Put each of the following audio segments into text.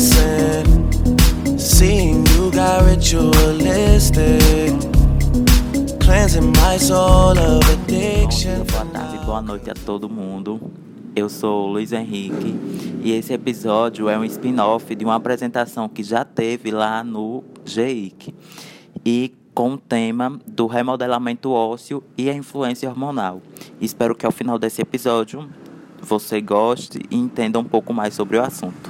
missing. Seeing you got ritualistic. Cleansing my soul of addiction. Boa tarde, boa noite a todo mundo. Eu sou o Luiz Henrique e esse episódio é um spin-off de uma apresentação que já teve lá no GEIC e com o tema do remodelamento ósseo e a influência hormonal. Espero que ao final desse episódio você goste e entenda um pouco mais sobre o assunto.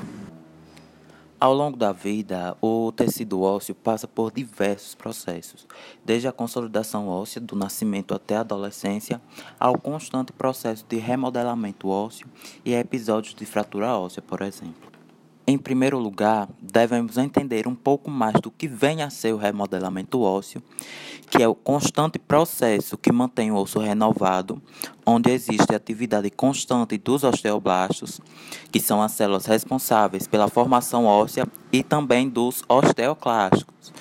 Ao longo da vida, o tecido ósseo passa por diversos processos, desde a consolidação óssea do nascimento até a adolescência, ao constante processo de remodelamento ósseo e episódios de fratura óssea, por exemplo. Em primeiro lugar, devemos entender um pouco mais do que vem a ser o remodelamento ósseo, que é o constante processo que mantém o osso renovado, onde existe atividade constante dos osteoblastos, que são as células responsáveis pela formação óssea, e também dos osteoclastos,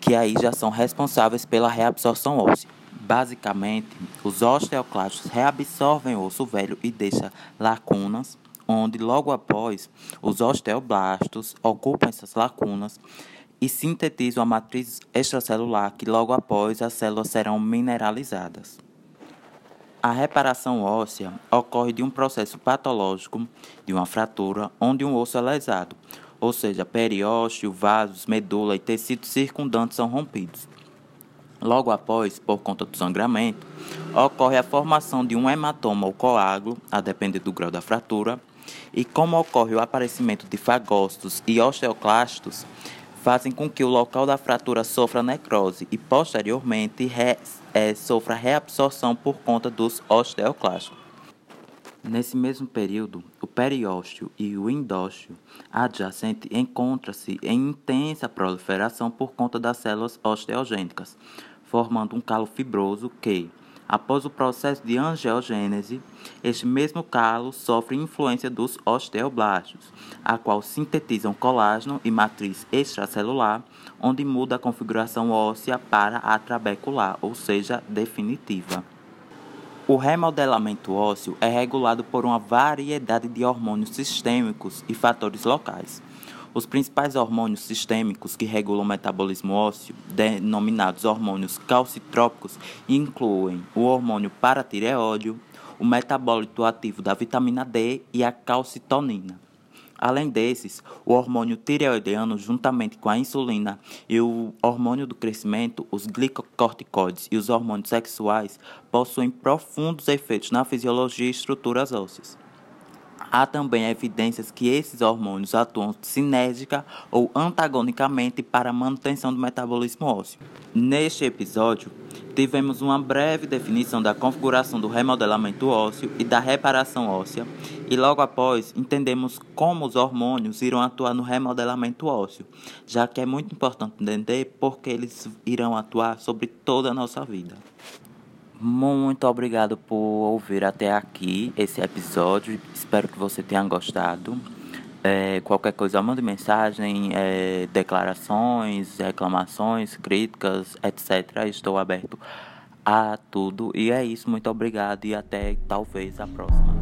que aí já são responsáveis pela reabsorção óssea. Basicamente, os osteoclastos reabsorvem o osso velho e deixam lacunas onde logo após os osteoblastos ocupam essas lacunas e sintetizam a matriz extracelular que logo após as células serão mineralizadas. A reparação óssea ocorre de um processo patológico de uma fratura onde um osso é lesado, ou seja, periósteo, vasos, medula e tecidos circundantes são rompidos. Logo após, por conta do sangramento, ocorre a formação de um hematoma ou coágulo, a depender do grau da fratura, e como ocorre o aparecimento de fagócitos e osteoclastos, fazem com que o local da fratura sofra necrose e posteriormente re, é, sofra reabsorção por conta dos osteoclastos. Nesse mesmo período, o periósteo e o endósteo adjacente encontram-se em intensa proliferação por conta das células osteogênicas, formando um calo fibroso que, Após o processo de angiogênese, este mesmo calo sofre influência dos osteoblastos, a qual sintetizam colágeno e matriz extracelular, onde muda a configuração óssea para a trabecular, ou seja, definitiva. O remodelamento ósseo é regulado por uma variedade de hormônios sistêmicos e fatores locais. Os principais hormônios sistêmicos que regulam o metabolismo ósseo, denominados hormônios calcitrópicos, incluem o hormônio paratireóide, o metabólito ativo da vitamina D e a calcitonina. Além desses, o hormônio tireoidiano, juntamente com a insulina e o hormônio do crescimento, os glicocorticoides e os hormônios sexuais, possuem profundos efeitos na fisiologia e estruturas ósseas. Há também evidências que esses hormônios atuam sinérgica ou antagonicamente para a manutenção do metabolismo ósseo. Neste episódio, tivemos uma breve definição da configuração do remodelamento ósseo e da reparação óssea, e logo após entendemos como os hormônios irão atuar no remodelamento ósseo, já que é muito importante entender porque eles irão atuar sobre toda a nossa vida. Muito obrigado por ouvir até aqui esse episódio. Espero que você tenha gostado. É, qualquer coisa, mande mensagem, é, declarações, reclamações, críticas, etc. Estou aberto a tudo. E é isso. Muito obrigado e até talvez a próxima.